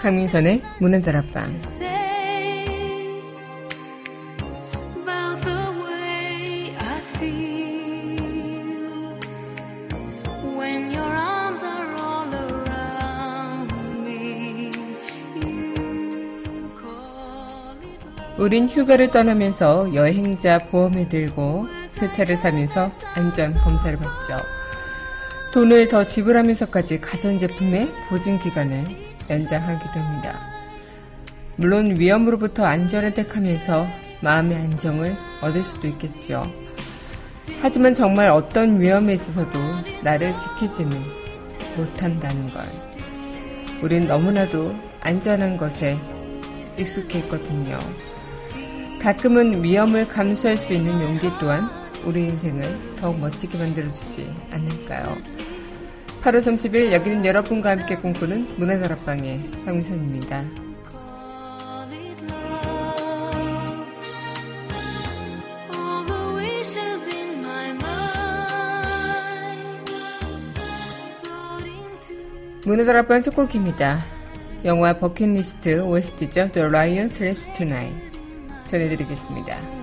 강민선의 문은 다락방 우린 휴가를 떠나면서 여행자 보험을 들고 새 차를 사면서 안전 검사를 받죠. 돈을 더 지불하면서까지 가전제품의 보증기간을 연장하기도 합니다. 물론 위험으로부터 안전을 택하면서 마음의 안정을 얻을 수도 있겠죠. 하지만 정말 어떤 위험에 있어서도 나를 지키지는 못한다는 걸. 우린 너무나도 안전한 것에 익숙해 있거든요. 가끔은 위험을 감수할 수 있는 용기 또한 우리 인생을 더욱 멋지게 만들어주지 않을까요? 8월 30일 여기는 여러분과 함께 꿈꾸는 문화다락방의 황미선입니다. 문화다락방 첫 곡입니다. 영화 버킷리스트 OST죠. The Lion Sleeps Tonight. 전해드리겠습니다.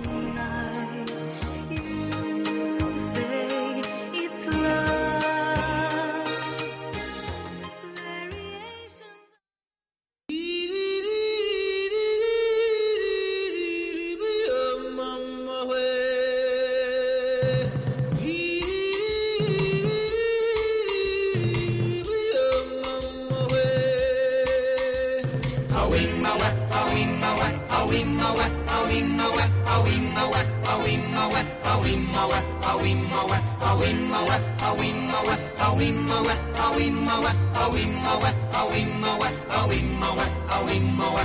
awimmawe, awimmawe, awimmawe, awimmawe, awimmawe, awimmawe, awimmawe, awimmawe, awimmawe, awimmawe.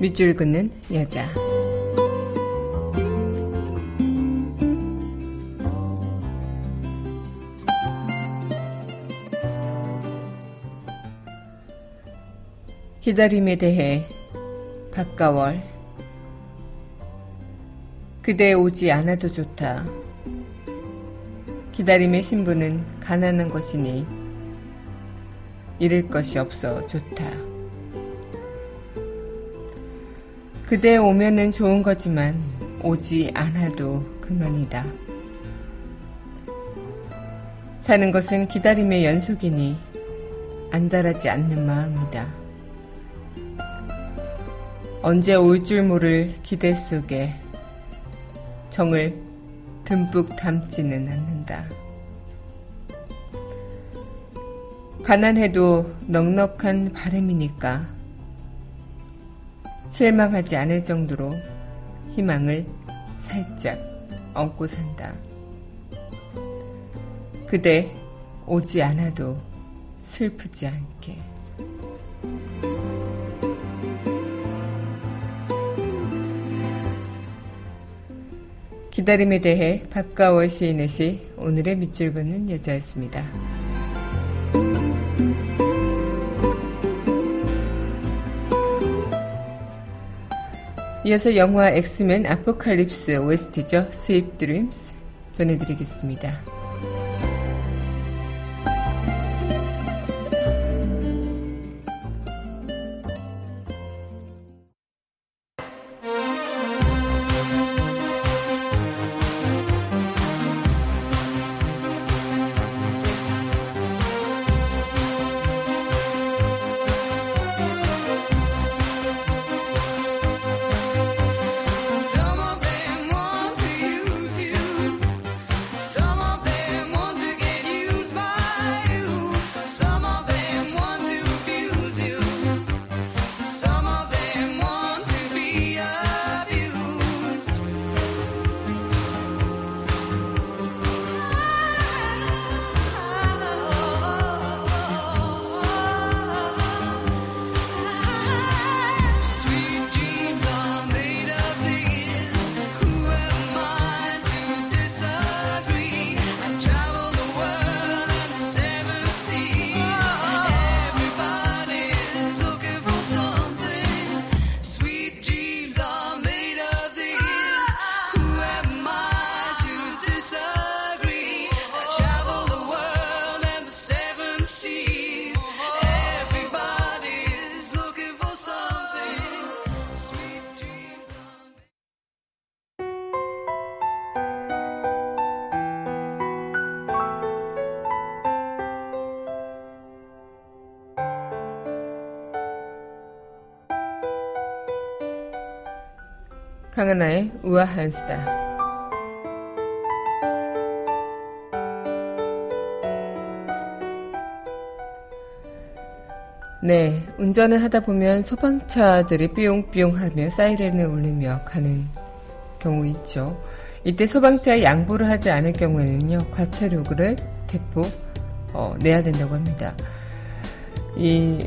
밑줄 긋는 여자. 기다림에 대해 박가월 그대 오지 않아도 좋다. 기다림의 신부는 가난한 것이니 잃을 것이 없어 좋다. 그대 오면은 좋은 거지만 오지 않아도 그만이다. 사는 것은 기다림의 연속이니 안달하지 않는 마음이다. 언제 올 줄 모를 기대 속에 정을 듬뿍 담지는 않는다. 가난해도 넉넉한 바람이니까 실망하지 않을 정도로 희망을 살짝 얹고 산다. 그대 오지 않아도 슬프지 않게. 기다림에 대해 박가월 시인의 시 오늘의 밑줄 긋는 여자였습니다. 이어서 영화 엑스맨 아포칼립스 OST죠. 스윕 드림스 전해드리겠습니다. 강하나의 우아한 수다. 네, 운전을 하다 보면 소방차들이 삐용삐용 하며 사이렌을 울리며 가는 경우 있죠. 이때 소방차에 양보를 하지 않을 경우에는요, 과태료를 대폭 어, 내야 된다고 합니다. 이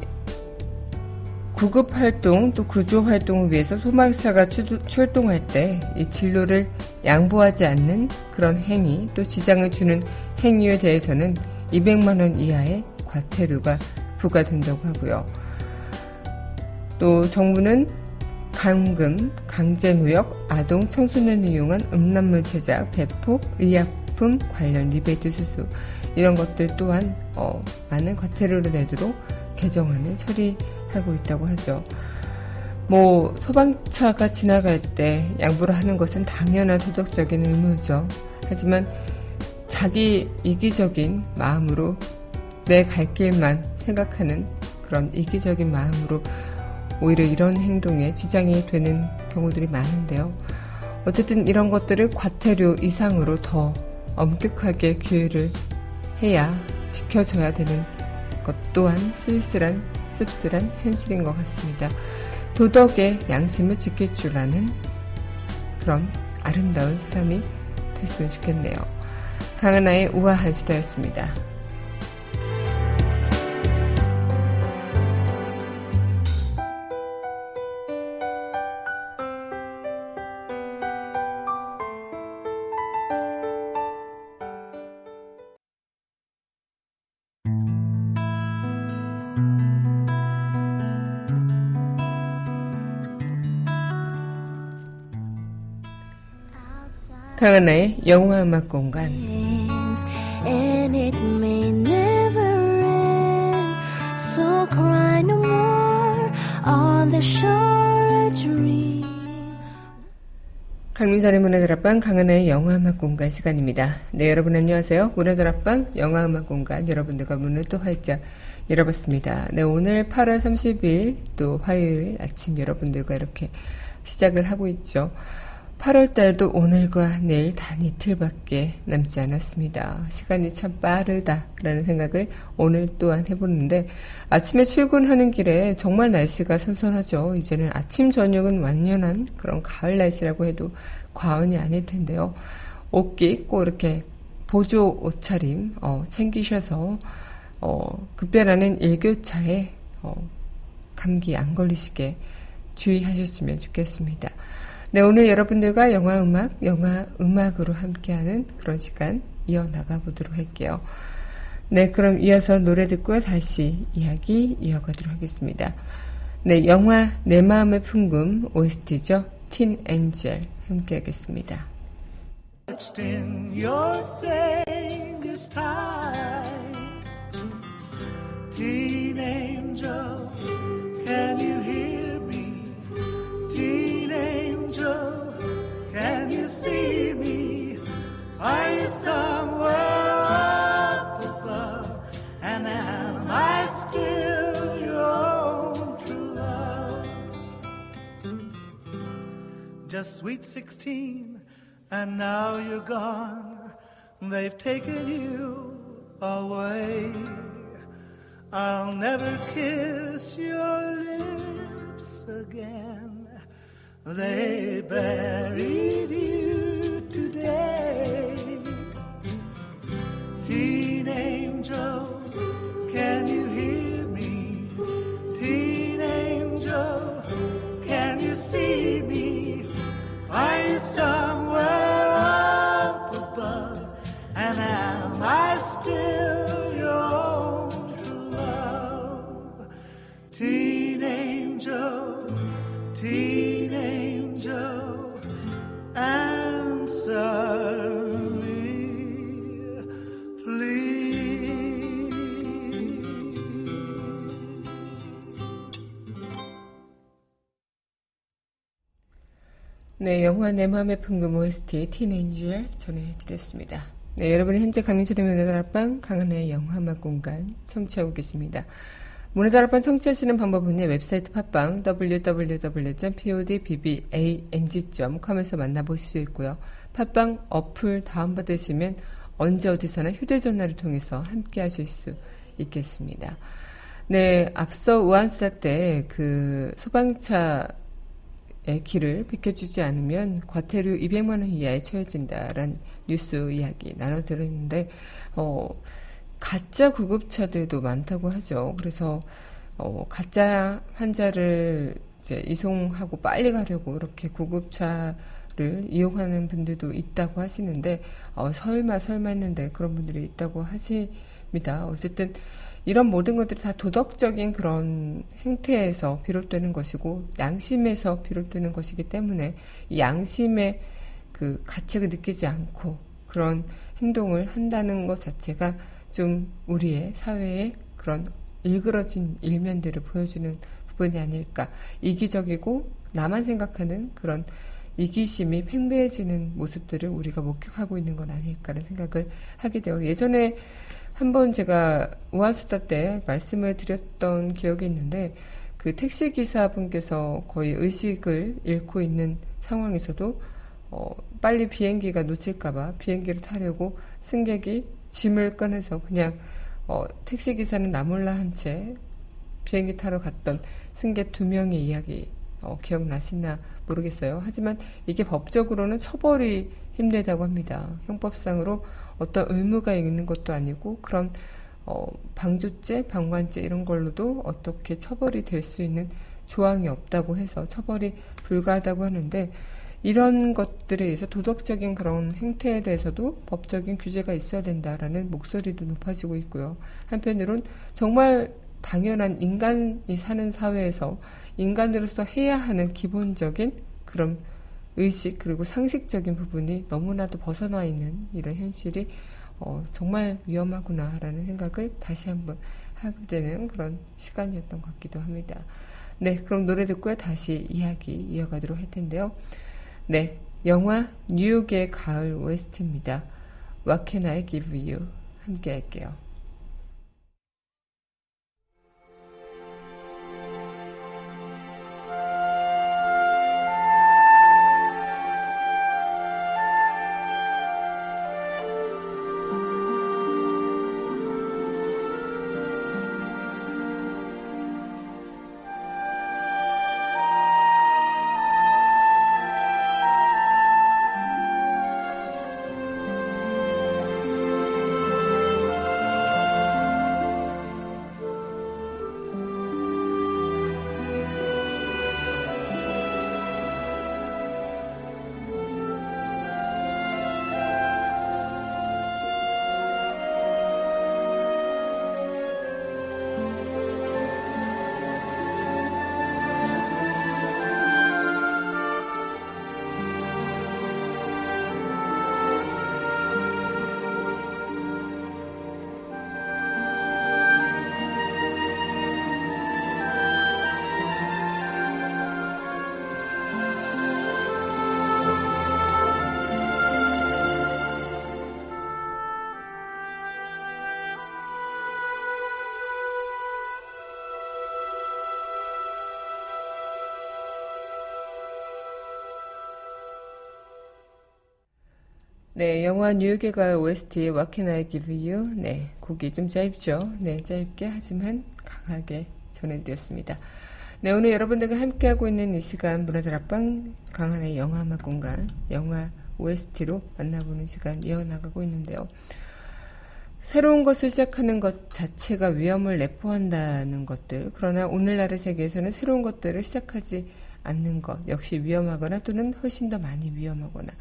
구급 활동 또 구조 활동을 위해서 소방차가 출동할 때 이 진로를 양보하지 않는 그런 행위 또 지장을 주는 행위에 대해서는 200만 원 이하의 과태료가 부과된다고 하고요. 또 정부는 감금, 강제무역, 아동, 청소년을 이용한 음란물 제작, 배포, 의약품 관련 리베이트 수수 이런 것들 또한 어, 많은 과태료를 내도록 개정안을 처리 하고 있다고 하죠. 뭐 소방차가 지나갈 때 양보를 하는 것은 당연한 도덕적인 의무죠. 하지만 자기 이기적인 마음으로 내 갈 길만 생각하는 그런 이기적인 마음으로 오히려 이런 행동에 지장이 되는 경우들이 많은데요. 어쨌든 이런 것들을 과태료 이상으로 더 엄격하게 규율을 해야 지켜져야 되는 것 또한 쓸쓸한, 씁쓸한 현실인 것 같습니다. 도덕의 양심을 지킬 줄 아는 그런 아름다운 사람이 됐으면 좋겠네요. 강하나의 우아한 수다였습니다. 강하나의 영화 음악 공간 강민선의 문화다락방 강하나의 영화음악 공간 시간입니다. 네 여러분 안녕하세요. 문화다락방 영화음악 공간 여러분들과 문을 또 활짝 열어봤습니다. 네 오늘 8월 30일 또 화요일 아침 여러분들과 이렇게 시작을 하고 있죠. 8월 달도 오늘과 내일 단 이틀밖에 남지 않았습니다. 시간이 참 빠르다라는 생각을 오늘 또한 해보는데 아침에 출근하는 길에 정말 날씨가 선선하죠. 이제는 아침 저녁은 완연한 그런 가을 날씨라고 해도 과언이 아닐 텐데요. 옷깃 꼭 이렇게 보조 옷차림 어, 챙기셔서 어, 급변하는 일교차에 어, 감기 안 걸리시게 주의하셨으면 좋겠습니다. 네, 오늘 여러분들과 영화 음악, 영화 음악으로 함께하는 그런 시간 이어나가 보도록 할게요. 네, 그럼 이어서 노래 듣고 다시 이야기 이어가도록 하겠습니다. 네, 영화 내 마음의 풍금 OST죠. 틴 엔젤 함께 하겠습니다. Teen angel, can you hear me? Teen angel, can you see me? Are you somewhere up above? And am I still your own true love? Just sweet sixteen, and now you're gone. They've taken you away. I'll never kiss your lips again. They buried you 네, 영화 내 맘의 풍금 OST 티네인지얼 전해드렸습니다. 네, 여러분은 현재 강민철의 문화다락방 강한의 영화음악 공간 청취하고 계십니다. 문화다락방 청취하시는 방법은요, 웹사이트 팟빵 www.podbbang.com에서 만나보실 수 있고요. 팟빵 어플 다운받으시면 언제 어디서나 휴대전화를 통해서 함께 하실 수 있겠습니다. 네, 앞서 우한수다 때그 소방차의 길을 비켜주지 않으면 과태료 200만 원 이하에 처해진다라는 뉴스 이야기 나눠드렸는데, 어, 가짜 구급차들도 많다고 하죠. 그래서 어, 가짜 환자를 이제 이송하고 빨리 가려고 이렇게 구급차를 이용하는 분들도 있다고 하시는데 어, 설마 설마 했는데 그런 분들이 있다고 하십니다. 어쨌든 이런 모든 것들이 다 도덕적인 그런 행태에서 비롯되는 것이고 양심에서 비롯되는 것이기 때문에 이 양심의 그 가책을 느끼지 않고 그런 행동을 한다는 것 자체가 좀 우리의 사회의 그런 일그러진 일면들을 보여주는 부분이 아닐까. 이기적이고 나만 생각하는 그런 이기심이 팽배해지는 모습들을 우리가 목격하고 있는 건 아닐까라는 생각을 하게 되어 예전에 한번 제가 우한수다 때 말씀을 드렸던 기억이 있는데 그 택시 기사분께서 거의 의식을 잃고 있는 상황에서도 어, 빨리 비행기가 놓칠까봐 비행기를 타려고 승객이 짐을 꺼내서 그냥 어, 택시 기사는 나몰라 한 채 비행기 타러 갔던 승객 두 명의 이야기 어, 기억나시나 모르겠어요. 하지만 이게 법적으로는 처벌이 힘들다고 합니다. 형법상으로 어떤 의무가 있는 것도 아니고 그런 어, 방조죄, 방관죄 이런 걸로도 어떻게 처벌이 될 수 있는 조항이 없다고 해서 처벌이 불가하다고 하는데 이런 것들에 의해서 도덕적인 그런 행태에 대해서도 법적인 규제가 있어야 된다라는 목소리도 높아지고 있고요. 한편으론 정말 당연한 인간이 사는 사회에서 인간으로서 해야 하는 기본적인 그런 의식 그리고 상식적인 부분이 너무나도 벗어나 있는 이런 현실이 어, 정말 위험하구나라는 생각을 다시 한번 하게 되는 그런 시간이었던 것 같기도 합니다. 네, 그럼 노래 듣고요. 다시 이야기 이어가도록 할 텐데요. 네, 영화 뉴욕의 가을 OST입니다. What Can I Give You? 함께 할게요. 네, 영화 뉴욕에 갈 OST의 What Can I Give You? 네, 곡이 좀 짧죠? 네, 짧게 하지만 강하게 전해드렸습니다. 네, 오늘 여러분들과 함께하고 있는 이 시간 문화들 앞방 강한의 영화음악 공간, 영화 OST로 만나보는 시간 이어나가고 있는데요. 새로운 것을 시작하는 것 자체가 위험을 내포한다는 것들, 그러나 오늘날의 세계에서는 새로운 것들을 시작하지 않는 것 역시 위험하거나 또는 훨씬 더 많이 위험하거나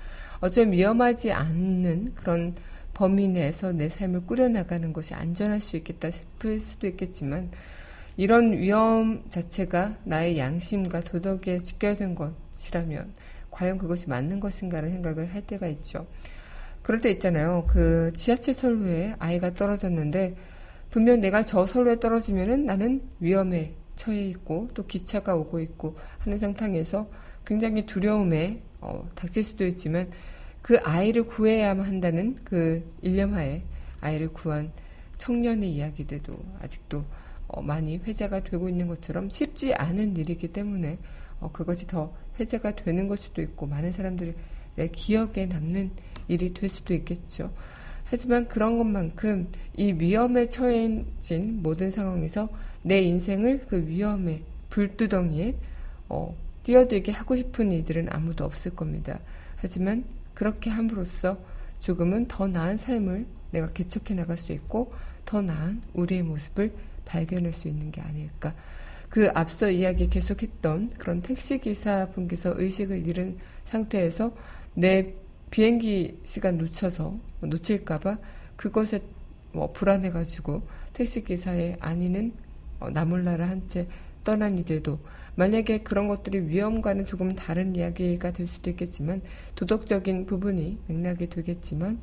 어쩌면 위험하지 않는 그런 범위 내에서 내 삶을 꾸려나가는 것이 안전할 수 있겠다 싶을 수도 있겠지만 이런 위험 자체가 나의 양심과 도덕에 직결된 것이라면 과연 그것이 맞는 것인가라는 생각을 할 때가 있죠. 그럴 때 있잖아요. 그 지하철 선로에 아이가 떨어졌는데 분명 내가 저 선로에 떨어지면은 나는 위험해 처해 있고 또 기차가 오고 있고 하는 상황에서 굉장히 두려움에 어, 닥칠 수도 있지만 그 아이를 구해야만 한다는 그 일념하에 아이를 구한 청년의 이야기들도 아직도 어, 많이 회자가 되고 있는 것처럼 쉽지 않은 일이기 때문에 어, 그것이 더 회자가 되는 것 수도 있고 많은 사람들의 기억에 남는 일이 될 수도 있겠죠. 하지만 그런 것만큼 이 위험에 처해진 모든 상황에서 내 인생을 그 위험의 불두덩이에 어, 뛰어들게 하고 싶은 이들은 아무도 없을 겁니다. 하지만 그렇게 함으로써 조금은 더 나은 삶을 내가 개척해 나갈 수 있고 더 나은 우리의 모습을 발견할 수 있는 게 아닐까. 그 앞서 이야기 계속했던 그런 택시기사 분께서 의식을 잃은 상태에서 내 비행기 시간 놓쳐서 놓칠까봐 그것에 뭐 불안해가지고 택시기사의 아니는 어, 나몰라라 한 채 떠난 이들도 만약에 그런 것들이 위험과는 조금 다른 이야기가 될 수도 있겠지만 도덕적인 부분이 맥락이 되겠지만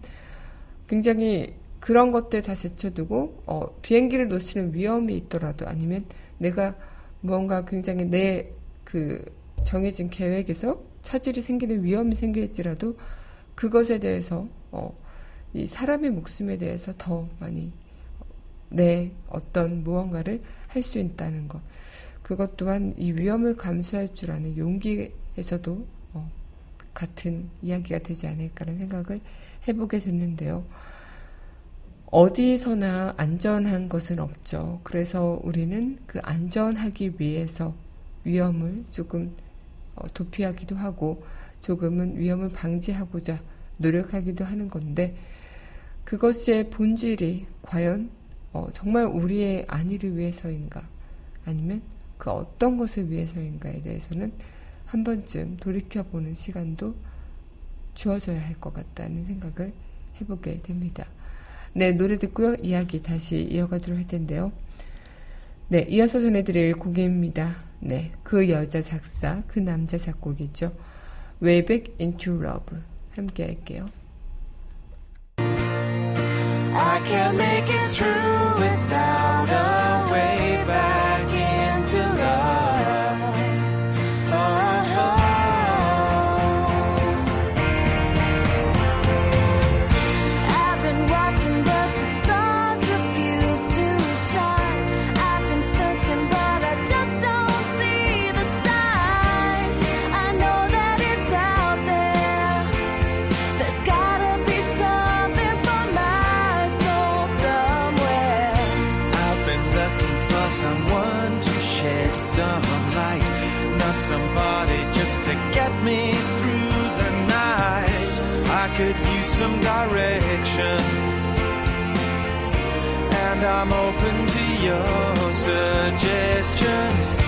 굉장히 그런 것들 다 제쳐두고 어, 비행기를 놓치는 위험이 있더라도 아니면 내가 무언가 굉장히 내 그 정해진 계획에서 차질이 생기는 위험이 생길지라도 그것에 대해서 어, 이 사람의 목숨에 대해서 더 많이 내 어떤 무언가를 할 수 있다는 것. 그것 또한 이 위험을 감수할 줄 아는 용기에서도 어, 같은 이야기가 되지 않을까라는 생각을 해보게 됐는데요. 어디서나 안전한 것은 없죠. 그래서 우리는 그 안전하기 위해서 위험을 조금 어, 도피하기도 하고 조금은 위험을 방지하고자 노력하기도 하는 건데 그것의 본질이 과연 어, 정말 우리의 안위를 위해서인가 아니면 그 어떤 것을 위해서인가에 대해서는 한 번쯤 돌이켜보는 시간도 주어져야 할 것 같다는 생각을 해보게 됩니다. 네, 노래 듣고요. 이야기 다시 이어가도록 할 텐데요. 네, 이어서 전해드릴 곡입니다. 네, 그 여자 작사, 그 남자 작곡이죠. Way Back Into Love 함께 할게요. I can't make it through without a way back some direction, and I'm open to your suggestions.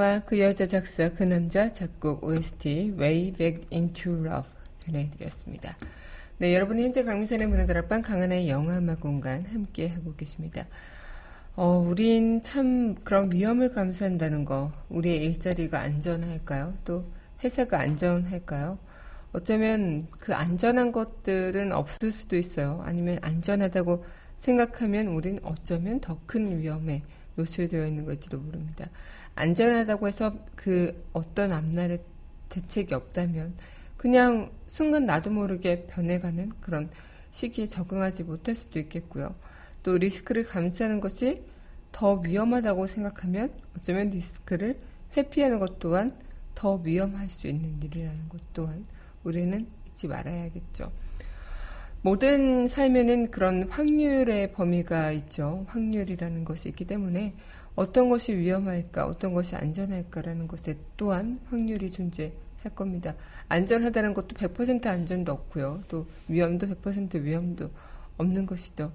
영화 그 여자 작사 그 남자 작곡 OST Way Back Into Love 전해드렸습니다. 네, 여러분은 현재 강민선의 문화다락방 강한의 영화음악 공간 함께 하고 계십니다. 어, 우린 참 그런 위험을 감수한다는 거, 우리의 일자리가 안전할까요? 또 회사가 안전할까요? 어쩌면 그 안전한 것들은 없을 수도 있어요. 아니면 안전하다고 생각하면 우린 어쩌면 더 큰 위험에 노출되어 있는 걸지도 모릅니다. 안전하다고 해서 그 어떤 앞날에 대책이 없다면 그냥 순간 나도 모르게 변해가는 그런 시기에 적응하지 못할 수도 있겠고요. 또 리스크를 감수하는 것이 더 위험하다고 생각하면 어쩌면 리스크를 회피하는 것 또한 더 위험할 수 있는 일이라는 것 또한 우리는 잊지 말아야겠죠. 모든 삶에는 그런 확률의 범위가 있죠. 확률이라는 것이 있기 때문에 어떤 것이 위험할까, 어떤 것이 안전할까라는 것에 또한 확률이 존재할 겁니다. 안전하다는 것도 100% 안전도 없고요. 또 위험도 100% 위험도 없는 것이죠.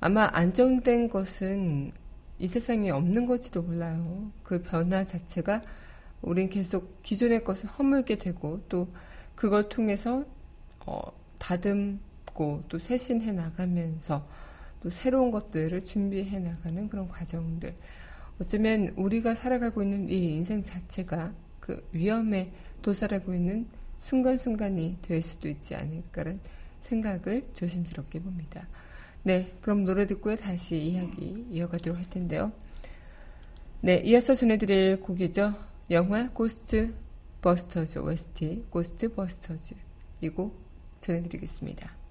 아마 안정된 것은 이 세상에 없는 것지도 몰라요. 그 변화 자체가 우린 계속 기존의 것을 허물게 되고 또 그걸 통해서 어, 다듬고 또 쇄신해 나가면서 또 새로운 것들을 준비해 나가는 그런 과정들. 어쩌면 우리가 살아가고 있는 이 인생 자체가 그 위험에 도사리고 있는 순간순간이 될 수도 있지 않을까라는 생각을 조심스럽게 봅니다. 네, 그럼 노래 듣고요. 다시 이야기 이어가도록 할 텐데요. 네, 이어서 전해드릴 곡이죠. 영화 고스트 버스터즈 OST 고스트 버스터즈 이 곡 전해드리겠습니다.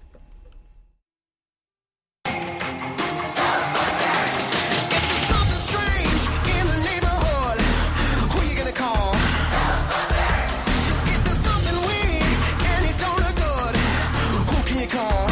call.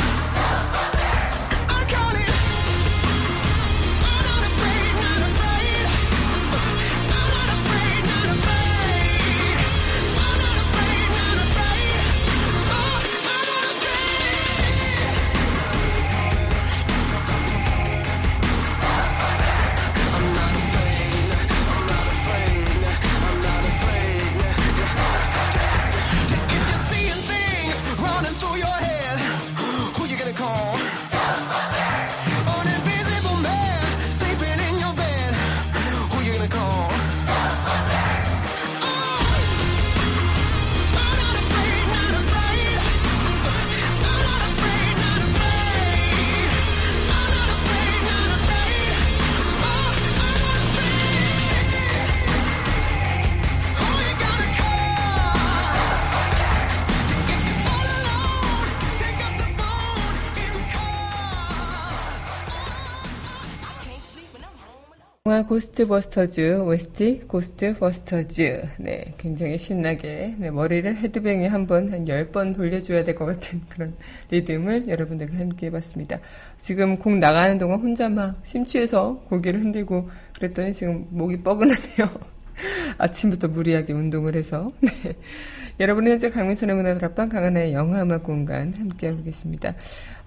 고스트버스터즈 OST 고스트버스터즈. 네 굉장히 신나게 네, 머리를 헤드뱅에 한번 한 10번 돌려줘야 될 것 같은 그런 리듬을 여러분들과 함께 해봤습니다. 지금 곡 나가는 동안 혼자 막 심취해서 고개를 흔들고 그랬더니 지금 목이 뻐근하네요. 아침부터 무리하게 운동을 해서. 네. 여러분은 현재 강민선의 문화다락방 강하나의 영화음악 공간 함께하고 계십니다.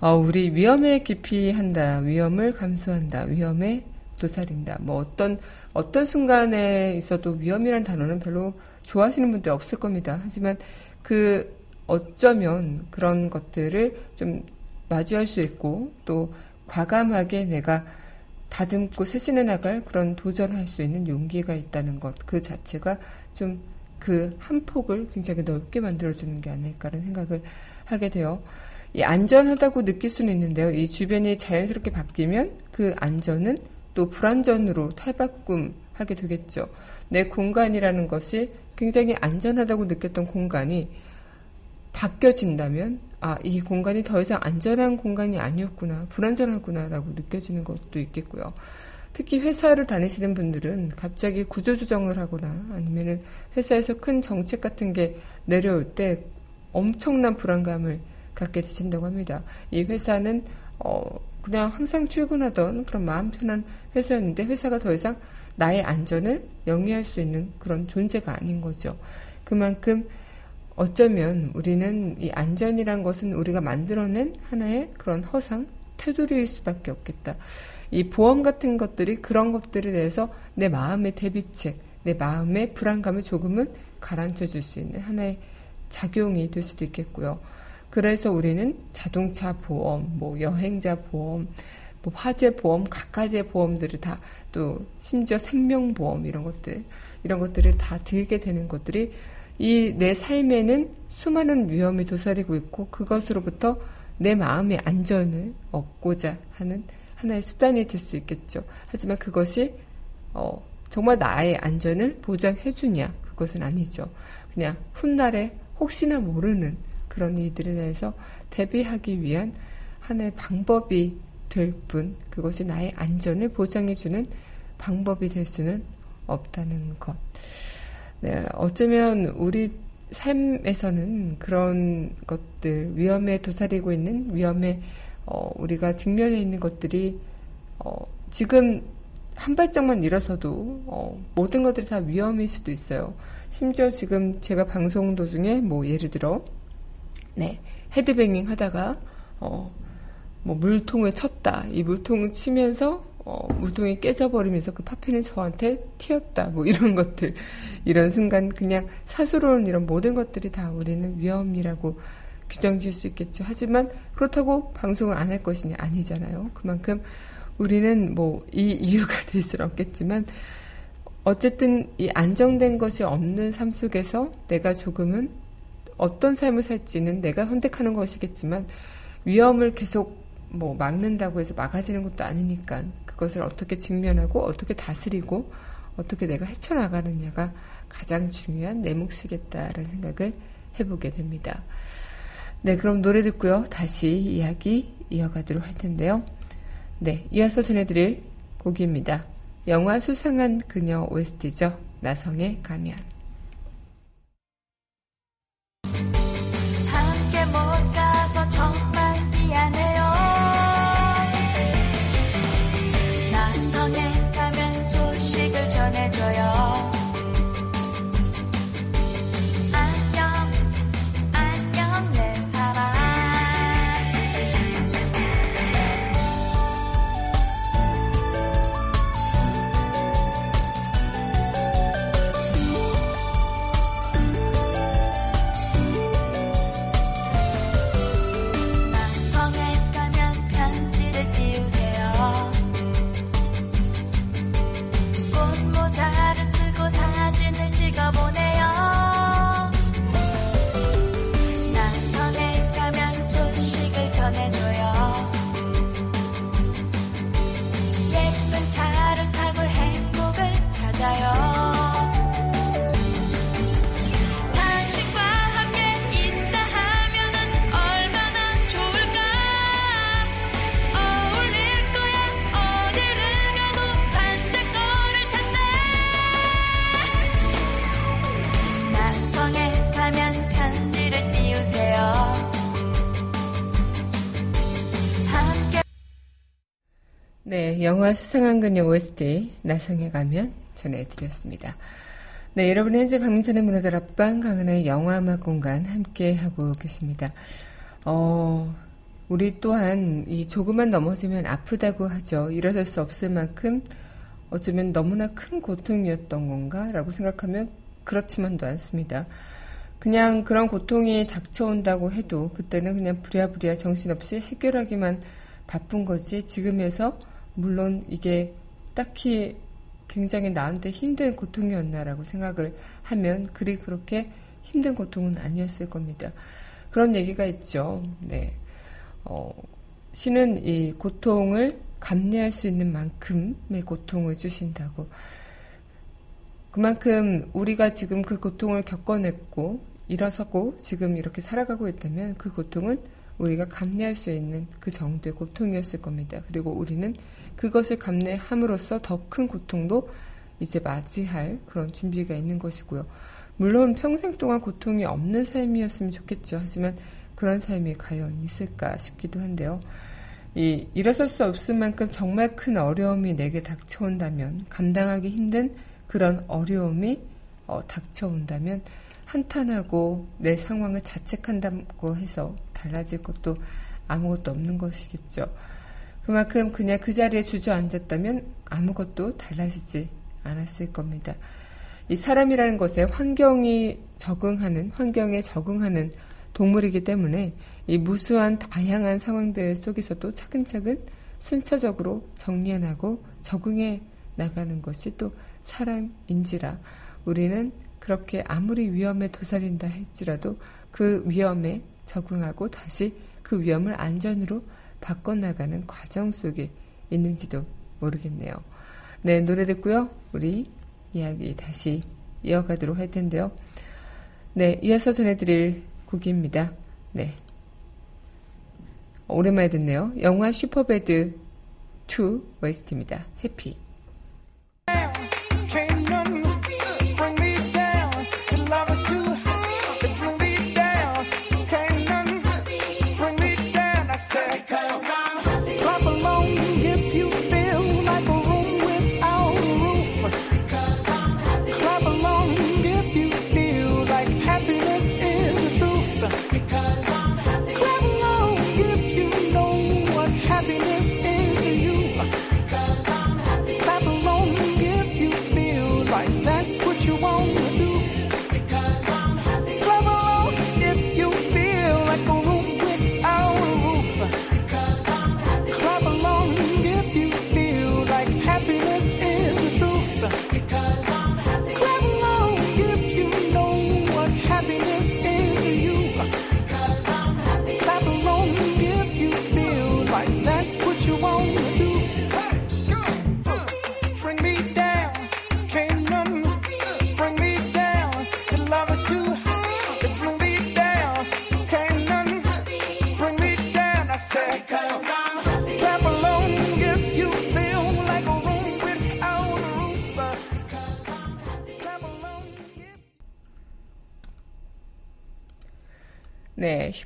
어, 우리 위험에 기피한다 위험을 감수한다 위험에 도살인다. 뭐 어떤 어떤 순간에 있어도 위험이란 단어는 별로 좋아하시는 분들 없을 겁니다. 하지만 그 어쩌면 그런 것들을 좀 마주할 수 있고 또 과감하게 내가 다듬고 쇄신해 나갈 그런 도전할 수 있는 용기가 있다는 것 그 자체가 좀 그 한 폭을 굉장히 넓게 만들어주는 게 아닐까라는 생각을 하게 돼요. 이 안전하다고 느낄 수는 있는데요. 이 주변이 자연스럽게 바뀌면 그 안전은 또 불안전으로 탈바꿈 하게 되겠죠. 내 공간이라는 것이 굉장히 안전하다고 느꼈던 공간이 바뀌어진다면 아, 이 공간이 더 이상 안전한 공간이 아니었구나, 불안전하구나라고 느껴지는 것도 있겠고요. 특히 회사를 다니시는 분들은 갑자기 구조조정을 하거나 아니면은 회사에서 큰 정책 같은 게 내려올 때 엄청난 불안감을 갖게 되신다고 합니다. 이 회사는 어, 그냥 항상 출근하던 그런 마음 편한 회사였는데 회사가 더 이상 나의 안전을 영위할 수 있는 그런 존재가 아닌 거죠. 그만큼 어쩌면 우리는 이 안전이란 것은 우리가 만들어낸 하나의 그런 허상, 테두리일 수밖에 없겠다. 이 보험 같은 것들이 그런 것들에 대해서 내 마음의 대비책, 내 마음의 불안감을 조금은 가라앉혀 줄 수 있는 하나의 작용이 될 수도 있겠고요. 그래서 우리는 자동차 보험, 뭐 여행자 보험, 뭐 화재 보험, 각가지의 보험들을 다 또 심지어 생명 보험 이런 것들 이런 것들을 다 들게 되는 것들이 이 내 삶에는 수많은 위험이 도사리고 있고 그것으로부터 내 마음의 안전을 얻고자 하는 하나의 수단이 될 수 있겠죠. 하지만 그것이 어, 정말 나의 안전을 보장해주냐 그것은 아니죠. 그냥 훗날에 혹시나 모르는 그런 일들에 대해서 대비하기 위한 하나의 방법이 될 뿐 그것이 나의 안전을 보장해주는 방법이 될 수는 없다는 것. 네, 어쩌면 우리 삶에서는 그런 것들 위험에 도사리고 있는 위험에 어, 우리가 직면해 있는 것들이 어, 지금 한 발짝만 일어서도 어, 모든 것들이 다 위험일 수도 있어요. 심지어 지금 제가 방송 도중에 뭐 예를 들어 네 헤드뱅잉 하다가 어, 뭐 물통을 쳤다. 이 물통을 치면서 어, 물통이 깨져버리면서 그 파편이 저한테 튀었다. 뭐 이런 것들. 이런 순간 그냥 사수로운 이런 모든 것들이 다 우리는 위험이라고 규정 지을 수 있겠죠. 하지만 그렇다고 방송을 안 할 것이냐 아니잖아요. 그만큼 우리는 뭐 이 이유가 될 수는 없겠지만 어쨌든 이 안정된 것이 없는 삶 속에서 내가 조금은 어떤 삶을 살지는 내가 선택하는 것이겠지만 위험을 계속 뭐 막는다고 해서 막아지는 것도 아니니까 그것을 어떻게 직면하고 어떻게 다스리고 어떻게 내가 헤쳐나가느냐가 가장 중요한 내 몫이겠다라는 생각을 해보게 됩니다. 네, 그럼 노래 듣고요. 다시 이야기 이어가도록 할 텐데요. 네, 이어서 전해드릴 곡입니다. 영화 수상한 그녀 OST죠. 나성의 가면. 영화 수상한 그녀 OST 나성에 가면 전해드렸습니다. 네, 여러분 현재 강민선의 문화들 앞방 강은하의 영화 음악 공간 함께 하고 계십니다. 어, 우리 또한 이 조금만 넘어지면 아프다고 하죠. 일어설 수 없을 만큼 어쩌면 너무나 큰 고통이었던 건가라고 생각하면 그렇지만도 않습니다. 그냥 그런 고통이 닥쳐온다고 해도 그때는 그냥 부랴부랴 정신없이 해결하기만 바쁜 거지 지금에서 물론 이게 딱히 굉장히 나한테 힘든 고통이었나라고 생각을 하면 그리 그렇게 힘든 고통은 아니었을 겁니다. 그런 얘기가 있죠. 네. 어, 신은 이 고통을 감내할 수 있는 만큼의 고통을 주신다고. 그만큼 우리가 지금 그 고통을 겪어냈고 일어서고 지금 이렇게 살아가고 있다면 그 고통은 우리가 감내할 수 있는 그 정도의 고통이었을 겁니다. 그리고 우리는 그것을 감내함으로써 더 큰 고통도 이제 맞이할 그런 준비가 있는 것이고요. 물론 평생 동안 고통이 없는 삶이었으면 좋겠죠. 하지만 그런 삶이 과연 있을까 싶기도 한데요. 이 일어설 수 없을 만큼 정말 큰 어려움이 내게 닥쳐온다면 감당하기 힘든 그런 어려움이 어, 닥쳐온다면 한탄하고 내 상황을 자책한다고 해서 달라질 것도 아무것도 없는 것이겠죠. 그만큼 그냥 그 자리에 주저앉았다면 아무것도 달라지지 않았을 겁니다. 이 사람이라는 것에 환경이 적응하는, 환경에 적응하는 동물이기 때문에 이 무수한 다양한 상황들 속에서도 차근차근 순차적으로 정리해나고 적응해 나가는 것이 또 사람인지라 우리는 그렇게 아무리 위험에 도사린다 할지라도 그 위험에 적응하고 다시 그 위험을 안전으로 바꿔나가는 과정 속에 있는지도 모르겠네요. 네, 노래 듣고요. 우리 이야기 다시 이어가도록 할 텐데요. 네, 이어서 전해드릴 곡입니다. 네. 오랜만에 듣네요. 영화 슈퍼배드 2 웨스트입니다. 해피.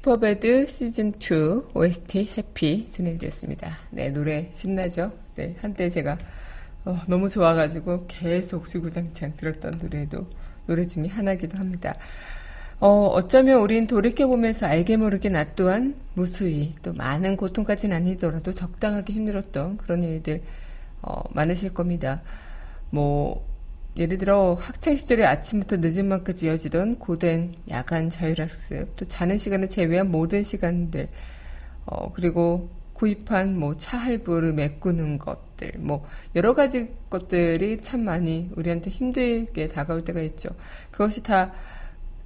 슈퍼배드 시즌2 OST Happy 전해드렸습니다. 네, 노래 신나죠? 네, 한때 제가 어, 너무 좋아가지고 계속 주구장창 들었던 노래도 노래 중에 하나이기도 합니다. 어, 어쩌면 우린 돌이켜보면서 알게 모르게 나 또한 무수히 또 많은 고통까지는 아니더라도 적당하게 힘들었던 그런 일들 어, 많으실 겁니다. 뭐 예를 들어 학창 시절에 아침부터 늦은 밤까지 이어지던 고된 야간 자율학습, 또 자는 시간을 제외한 모든 시간들, 어, 그리고 구입한 뭐 차 할부를 메꾸는 것들, 뭐 여러 가지 것들이 참 많이 우리한테 힘들게 다가올 때가 있죠. 그것이 다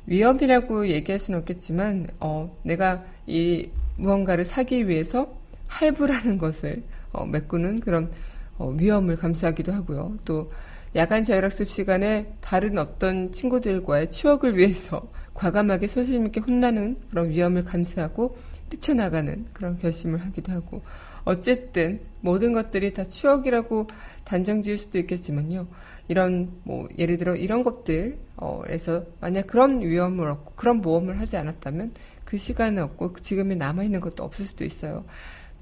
위험이라고 얘기할 수는 없겠지만, 어, 내가 이 무언가를 사기 위해서 할부라는 것을 어, 메꾸는 그런 어, 위험을 감수하기도 하고요. 또 야간 자율학습 시간에 다른 어떤 친구들과의 추억을 위해서 과감하게 선생님께 혼나는 그런 위험을 감수하고 뛰쳐나가는 그런 결심을 하기도 하고 어쨌든 모든 것들이 다 추억이라고 단정 지을 수도 있겠지만요. 이런 뭐 예를 들어 이런 것들에서 만약 그런 위험을 얻고 그런 모험을 하지 않았다면 그 시간은 없고 지금에 남아 있는 것도 없을 수도 있어요.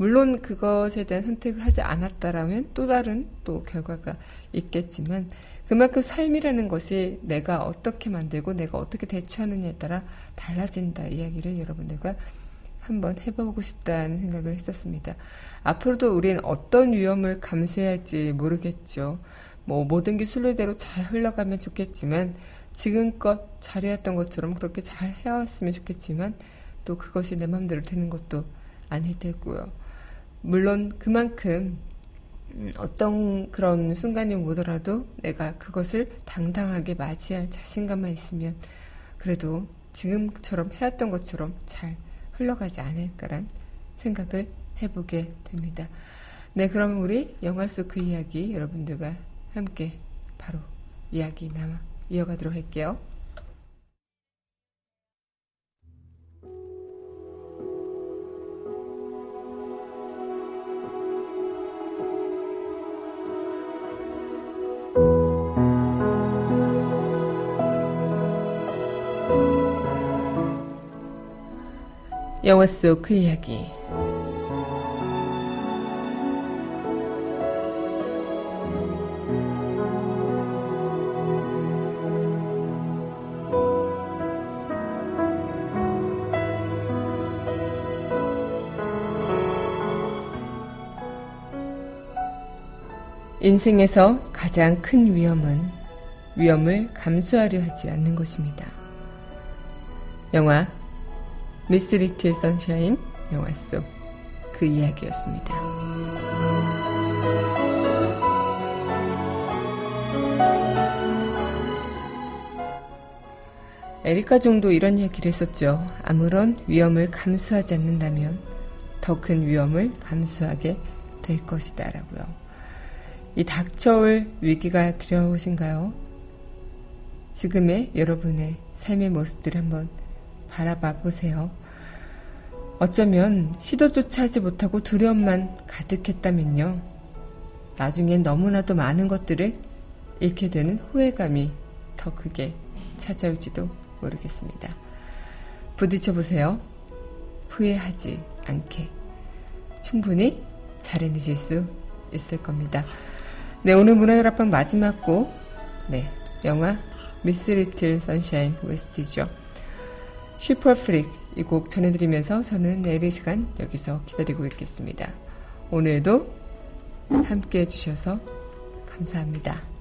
물론 그것에 대한 선택을 하지 않았다라면 또 다른 또 결과가 있겠지만 그만큼 삶이라는 것이 내가 어떻게 만들고 내가 어떻게 대처하느냐에 따라 달라진다 이야기를 여러분들과 한번 해보고 싶다는 생각을 했었습니다. 앞으로도 우린 어떤 위험을 감수해야 할지 모르겠죠. 뭐 모든 게 순례대로 잘 흘러가면 좋겠지만 지금껏 잘해왔던 것처럼 그렇게 잘 해왔으면 좋겠지만 또 그것이 내 마음대로 되는 것도 아닐 테고요. 물론 그만큼 음, 어떤 그런 순간이 오더라도 내가 그것을 당당하게 맞이할 자신감만 있으면 그래도 지금처럼 해왔던 것처럼 잘 흘러가지 않을까란 생각을 해보게 됩니다. 네, 그럼 우리 영화 속 그 이야기 여러분들과 함께 바로 이야기 남아 이어가도록 할게요. 영화 속 그 이야기. 인생에서 가장 큰 위험은 위험을 감수하려 하지 않는 것입니다. 영화 미스 리틀 선샤인 영화 속 그 이야기였습니다. 에리카 정도 이런 얘기를 했었죠. 아무런 위험을 감수하지 않는다면 더 큰 위험을 감수하게 될 것이다. 라고요. 이 닥쳐올 위기가 두려우신가요? 지금의 여러분의 삶의 모습들을 한번 바라봐 보세요. 어쩌면 시도조차 하지 못하고 두려움만 가득했다면요. 나중엔 너무나도 많은 것들을 잃게 되는 후회감이 더 크게 찾아올지도 모르겠습니다. 부딪혀 보세요. 후회하지 않게. 충분히 잘 해내실 수 있을 겁니다. 네, 오늘 문화들 앞방 마지막 곡. 네, 영화 미스 리틀 선샤인 OST죠. 슈퍼프릭 이 곡 전해드리면서 저는 내일 이 시간 여기서 기다리고 있겠습니다. 오늘도 함께 해주셔서 감사합니다.